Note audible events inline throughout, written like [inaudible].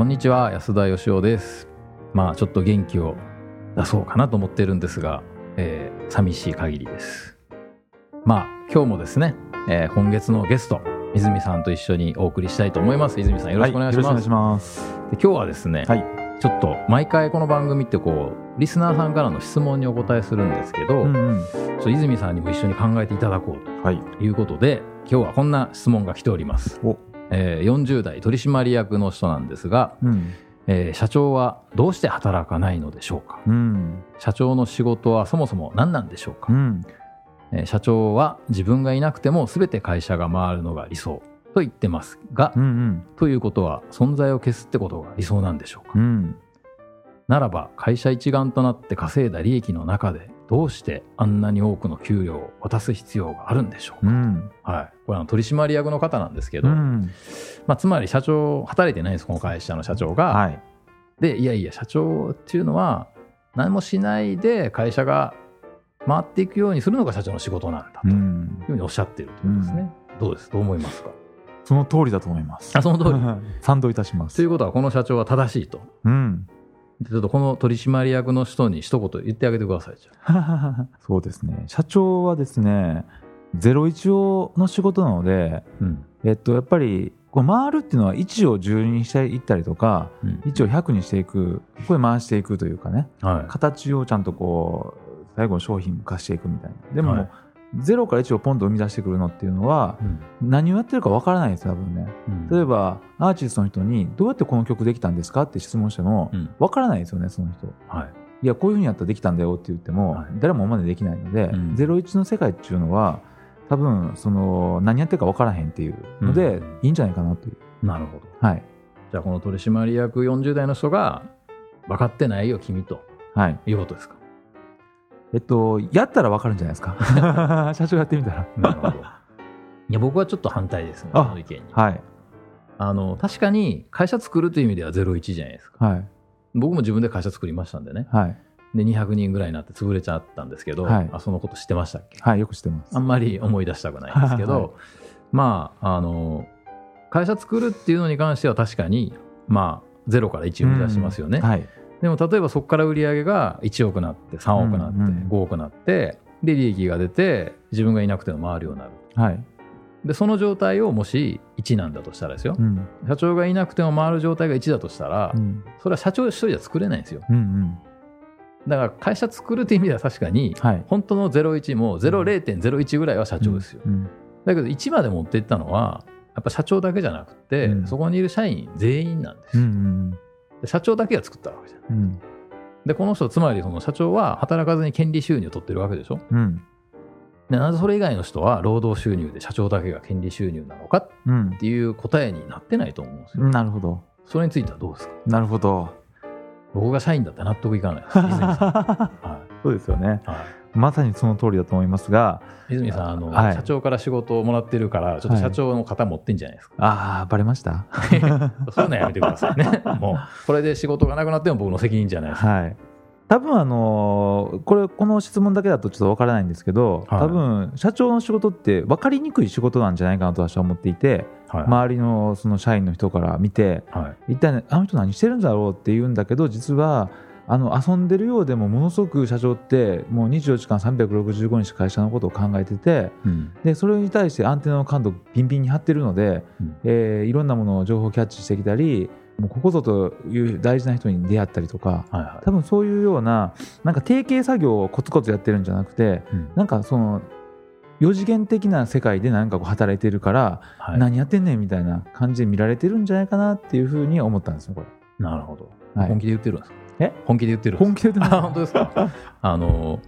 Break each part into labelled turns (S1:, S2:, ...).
S1: こんにちは安田義雄です。まあちょっと元気を出そうかなと思ってるんですが、えー、寂しい限りです。まあ今日もですね、えー、今月のゲスト泉さんと一緒にお送りしたいと思います。泉さんよろしくお願いします,、
S2: はい、
S1: 今日はですね、はい、ちょっと毎回この番組ってこうリスナーさんからの質問にお答えするんですけど、うんうん、泉さんにも一緒に考えていただこうとい。うことで、はい、今日はこんな質問が来ておりますえー、40代取締役の人なんですが、うん、えー、社長はどうして働かないのでしょうか、うん、社長の仕事はそもそも何なんでしょうか、うん、えー、社長は自分がいなくても全て会社が回るのが理想と言ってますが、うんうん、ということは存在を消すってことが理想なんでしょうか、うん、ならば会社一丸となって稼いだ利益の中でどうしてあんなに多くの給与を渡す必要があるんでしょうか、うん、はい、これは取締役の方なんですけど、うん、まあ、つまり社長働いてないんですこの会社の社長が。はい、でいやいや社長っていうのは何もしないで会社が回っていくようにするのが社長の仕事なんだというふうにおっしゃっているということですね。どうです？どう思いますか？
S2: その通りだと思います。
S1: あその通り。[laughs]
S2: 賛同いたします。
S1: ということはこの社長は正しいと。うんちょっとこの取締役の人に一言言ってあげてください。[laughs]
S2: そうですね。社長はですね、01の仕事なので、うん、えっと、やっぱり、こう回るっていうのは1を10にしていったりとか、うん、1を100にしていく、これ回していくというかね、はい、形をちゃんとこう、最後の商品化していくみたいな。でも、はい0から1をポンと生み出してくるのっていうのは、うん、何をやってるかわからないです多分ね、うん、例えばアーティストの人にどうやってこの曲できたんですかって質問してもわからないですよねその人、はい、いやこういうふうにやったらできたんだよって言っても、はい、誰もまでできないので、うん、01の世界っていうのは多分その何やってるかわからへんっていうので、いいんじゃないかなという。
S1: なるほど、はい、じゃあこの取締役40代の人が分かってないよ君と、はい、いうことですか
S2: えっと、やったら分かるんじゃないですか？[laughs] 社長やってみたら。なるほど。
S1: いや、僕はちょっと反対ですね、その意見に。はい。あの、確かに会社作るという意味では01じゃないですか。はい。僕も自分で会社作りましたんでね。はい。で、200人ぐらいになって潰れちゃったんですけど、はい、あそのこと知ってましたっけ？
S2: はい、よく知ってます。
S1: あんまり思い出したくないんですけど、はい、まあ、あの、会社作るっていうのに関しては確かに、まあ、0から1を目指しますよね。はい。でも例えばそこから売り上げが1億なって3億なって5億なってで利益が出て自分がいなくても回るようになる、はい、でその状態をもし1なんだとしたらですよ、うん、社長がいなくても回る状態が1だとしたら、うん、それは社長一人じゃ作れないんですよ、うんうん、だから会社作るっていう意味では確かに、はい、本当の01も0.01ぐらいは社長ですよ、だけど1まで持っていったのはやっぱ社長だけじゃなくて、そこにいる社員全員なんですよ、うんうん社長だけが作ったわけじゃん。うん、でこの人つまりその社長は働かずに権利収入を取ってるわけでしょ？うん、でなぜそれ以外の人は労働収入で社長だけが権利収入なのか？っていう答えになってないと思うんですよ。
S2: なるほど。
S1: それについてはどうですか？
S2: なるほど。
S1: 僕が社員だったら納得いかないです。[laughs] は
S2: い、そうですよね。はいまさにその通りだと思いますが
S1: 泉さんあの、はい、社長から仕事をもらってるからちょっと社長の方持ってんじゃないですか、
S2: はい、ああバレました？[laughs]
S1: そういうのやめてくださいね。もうこれで仕事がなくなっても僕の責任じゃないですか、はい。
S2: 多分あのこれこの質問だけだとちょっと分からないんですけど、はい、多分社長の仕事って分かりにくい仕事なんじゃないかなと私は思っていて、はい、周りのその社員の人から見て、はい、一体あの人何してるんだろうって言うんだけど実はあの遊んでるようでもものすごく社長ってもう24時間365日会社のことを考えてて、うん、でそれに対してアンテナの感度ピンピンに張ってるので、うん、えー、いろんなものを情報キャッチしてきたりもうここぞという大事な人に出会ったりとか、はいはい、多分そういうようななんか定型作業をコツコツやってるんじゃなくて、うん、なんかその4次元的な世界で何かこう働いてるから、はい、何やってんねんみたいな感じで見られてるんじゃないかなっていうふうに思ったんですよこれ。
S1: なるほど、はい、本気で言ってるんですか？
S2: え？
S1: 本気で言ってる
S2: 本気で言って
S1: る本当ですか？[laughs] あの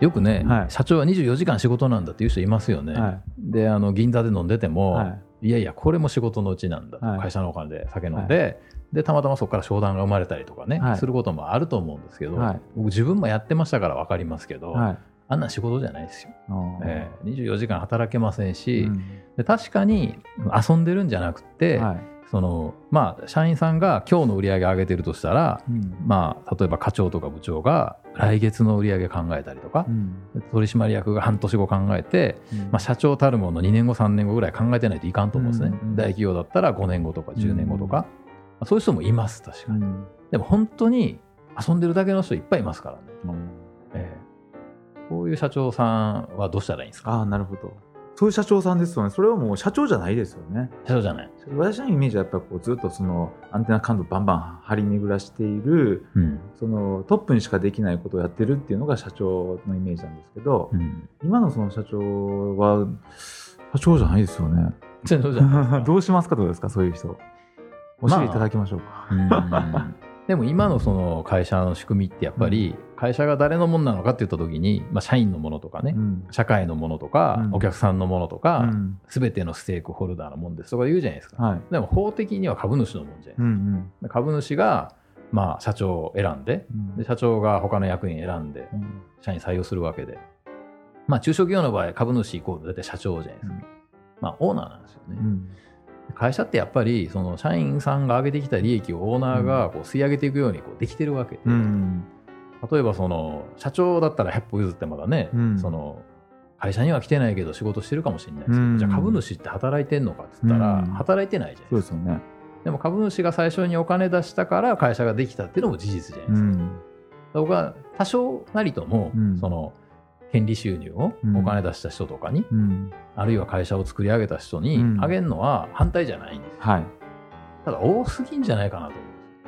S1: よくね、はい、社長は24時間仕事なんだっていう人いますよね、はい、であの銀座で飲んでても、はい、いやいやこれも仕事のうちなんだ、会社のお金で酒飲んで、でたまたまそこから商談が生まれたりとかね、することもあると思うんですけど、僕自分もやってましたから分かりますけど、あんな仕事じゃないですよ、えー、24時間働けませんし、うん、確かに遊んでるんじゃなくて、そのまあ、社員さんが今日の売り上げ上げてるとしたら、うん、まあ、例えば課長とか部長が来月の売り上げ考えたりとか、うん、取締役が半年後考えて、うん、まあ、社長たるもの2年後3年後ぐらい考えてないといかんと思うんですね、大企業だったら5年後とか10年後とか、そういう人もいます確かに、うん、でも本当に遊んでるだけの人いっぱいいますからね、うん、えー、こういう社長さんはどうしたらいいんですか？
S2: ああなるほどそういう社長さんですよね。それはもう社長じゃないですよね。
S1: 社長じゃない。
S2: 私のイメージはやっぱこうずっとそのアンテナ感度バンバン張り巡らしている、うん、そのトップにしかできないことをやってるっていうのが社長のイメージなんですけど、うん、今のその社長は社長じゃないですよね。
S1: 社長じゃない。[laughs]
S2: どうしますかどうですかそういう人。教えていただきましょうか。ま
S1: あでも今のその会社の仕組みってやっぱり会社が誰のものなのかって言った時に、まあ、社員のものとかね、うん、社会のものとか、うん、お客さんのものとか、す、べ、てのステークホルダーのものですとか言うじゃないですか、はい、でも法的には株主のものじゃないですか、うんうん、株主がまあ社長を選んでで社長が他の役員選んで社員採用するわけで、まあ中小企業の場合株主イコール大体社長じゃないですか、まあオーナーなんですよね、会社ってやっぱりその社員さんが上げてきた利益をオーナーがこう吸い上げていくようにこうできてるわけで、うん、例えばその社長だったら100歩譲ってまだね、うん、その会社には来てないけど仕事してるかもしれないですけど、うん、じゃあ株主って働いてんのかっつったら働いてないじゃないですか。そうですよね。でも株主が最初にお金出したから会社ができたっていうのも事実じゃないですか。僕は多少なりとも、その権利収入をお金出した人とかに、うん、あるいは会社を作り上げた人にあげるのは反対じゃないんです、うん、はい、ただ多すぎんじゃないかなと。思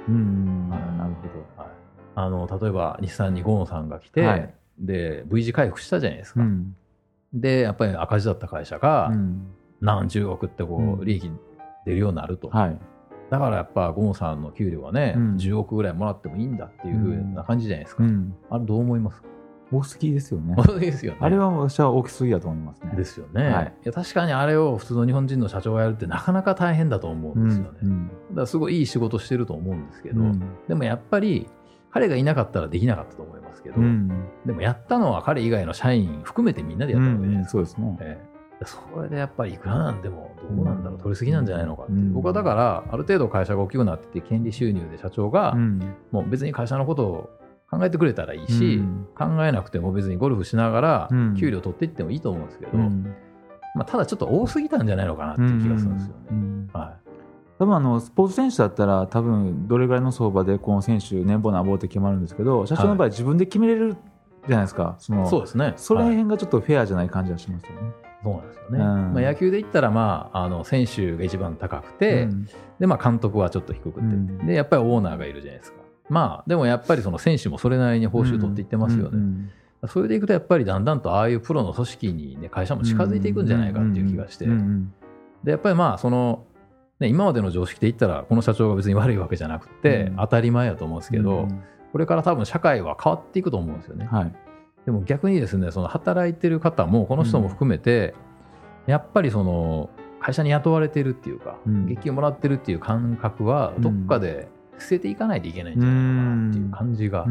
S1: うんです、うん、なるほど、はい、あの例えば日産にゴーンさんが来て、はい、で V 字回復したじゃないですか、でやっぱり赤字だった会社が何十億ってこう利益出るようになると、はい、だからやっぱゴーンさんの給料はね、うん、10億ぐらいもらってもいいんだっていうふうな感じじゃないですか、あれどう思いますか？
S2: 大すぎですよね。
S1: 大すぎですよね。
S2: あれは私は大きすぎだと思いますね。
S1: ですよね。はい、いや確かにあれを普通の日本人の社長がやるってなかなか大変だと思うんですよね。うんうん、だからすごいいい仕事してると思うんですけど、うん、でもやっぱり彼がいなかったらできなかったと思いますけど、うん、でもやったのは彼以外の社員含めてみんなでやったわけじゃないですか。うんうん、そうですね。えーそれでやっぱりいくらなんでもどうなんだろう、取りすぎなんじゃないのかって、僕はだからある程度会社が大きくなってて権利収入で社長がもう別に会社のことを考えてくれたらいいし、うん、考えなくても別にゴルフしながら給料取っていってもいいと思うんですけど、うん、まあ、ただちょっと多すぎたんじゃないのかなっていう気がするんですよね。はい、
S2: 多分あのスポーツ選手だったら多分どれぐらいの相場でこの選手年俸なんぼって決まるんですけど社長の場合自分で決めれるじゃないですか、その
S1: そうですね。
S2: その辺がちょっとフェアじゃない感じがしますよね。
S1: そうなんですよね、うん、まあ、野球で言ったら、まあ、あの選手が一番高くて、うん、でまあ、監督はちょっと低くて、うん、でやっぱりオーナーがいるじゃないですか。まあ、でもやっぱりその選手もそれなりに報酬取っていってますよね。それでいくとやっぱりだんだんとああいうプロの組織に、ね、会社も近づいていくんじゃないかっていう気がして、でやっぱりまあその、ね、今までの常識で言ったらこの社長が別に悪いわけじゃなくて、当たり前やと思うんですけど、これから多分社会は変わっていくと思うんですよね。はい、でも逆にですねその働いてる方もこの人も含めて、やっぱりその会社に雇われてるっていうか、月給もらってるっていう感覚はどっかで、捨てていかないといけないんじゃないかなっていう感じが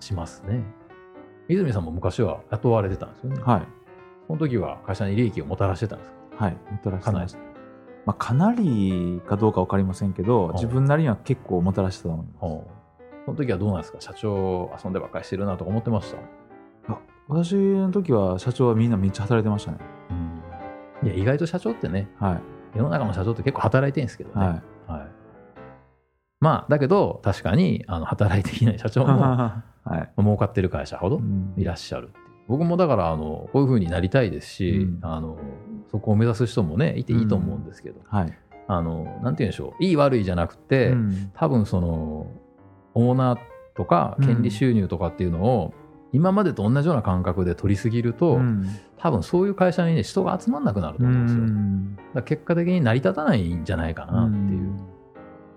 S1: しますね。泉さんも昔は雇われてたんですよね。はい。その時は会社に利益をもたらしてたんです
S2: か？はい、もたらしてました。まあ、かなりかどうか分かりませんけど、自分なりには結構もたらしてたと思います。
S1: その時はどうなんですか？社長遊んでばっかりしてるなとか思ってました？
S2: 私の時は社長はみんなめっちゃ働いてましたね。
S1: うん、いや意外と社長ってね、はい、世の中の社長って結構働いてるんですけどね。はい、はいまあ、だけど、確かに、あの、働いていない社長も、[laughs] はい、儲かってる会社ほどいらっしゃる。僕もだから、あの、こういうふうになりたいですし、うん、あの、そこを目指す人もね、いていいと思うんですけど、うん、はい。あの、なんて言うんでしょう。いい悪いじゃなくて、うん、多分その、オーナーとか、権利収入とかっていうのを、今までと同じような感覚で取りすぎると、うん、多分そういう会社にね人が集まんなくなると思うんですよ。うん、だ結果的に成り立たないんじゃないかな。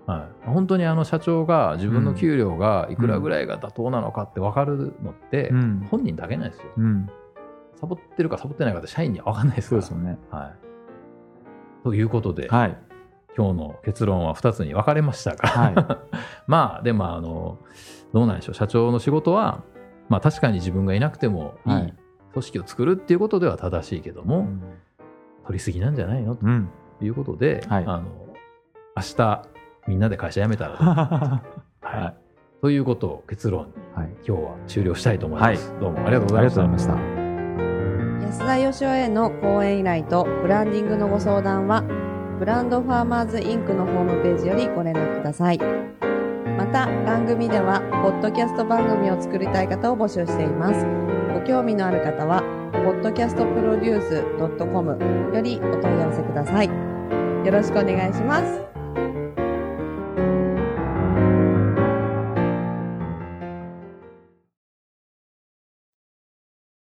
S1: はい、本当にあの社長が自分の給料がいくらぐらいが妥当なのかって分かるのって本人だけなんですよ。うん、サボってるかサボってないかって社員には分かんないですから。そうですよね。はい、ということで、はい、今日の結論は2つに分かれましたが、はい、[laughs] まあでもあのどうなんでしょう。社長の仕事は、まあ、確かに自分がいなくてもいい組織を作るっていうことでは正しいけども、取りすぎなんじゃないの？ということで、はい、あの明日みんなで会社辞めたら [laughs] はい、ということを結論に、はい、今日は終了したいと思います、はい、どうもありがとうございました
S3: 安田義雄への講演依頼とブランディングのご相談はブランドファーマーズインクのホームページよりご連絡ください。また、番組では、ポッドキャスト番組を作りたい方を募集しています。ご興味のある方は、podcastproduce.com よりお問い合わせください。よろしくお願いします。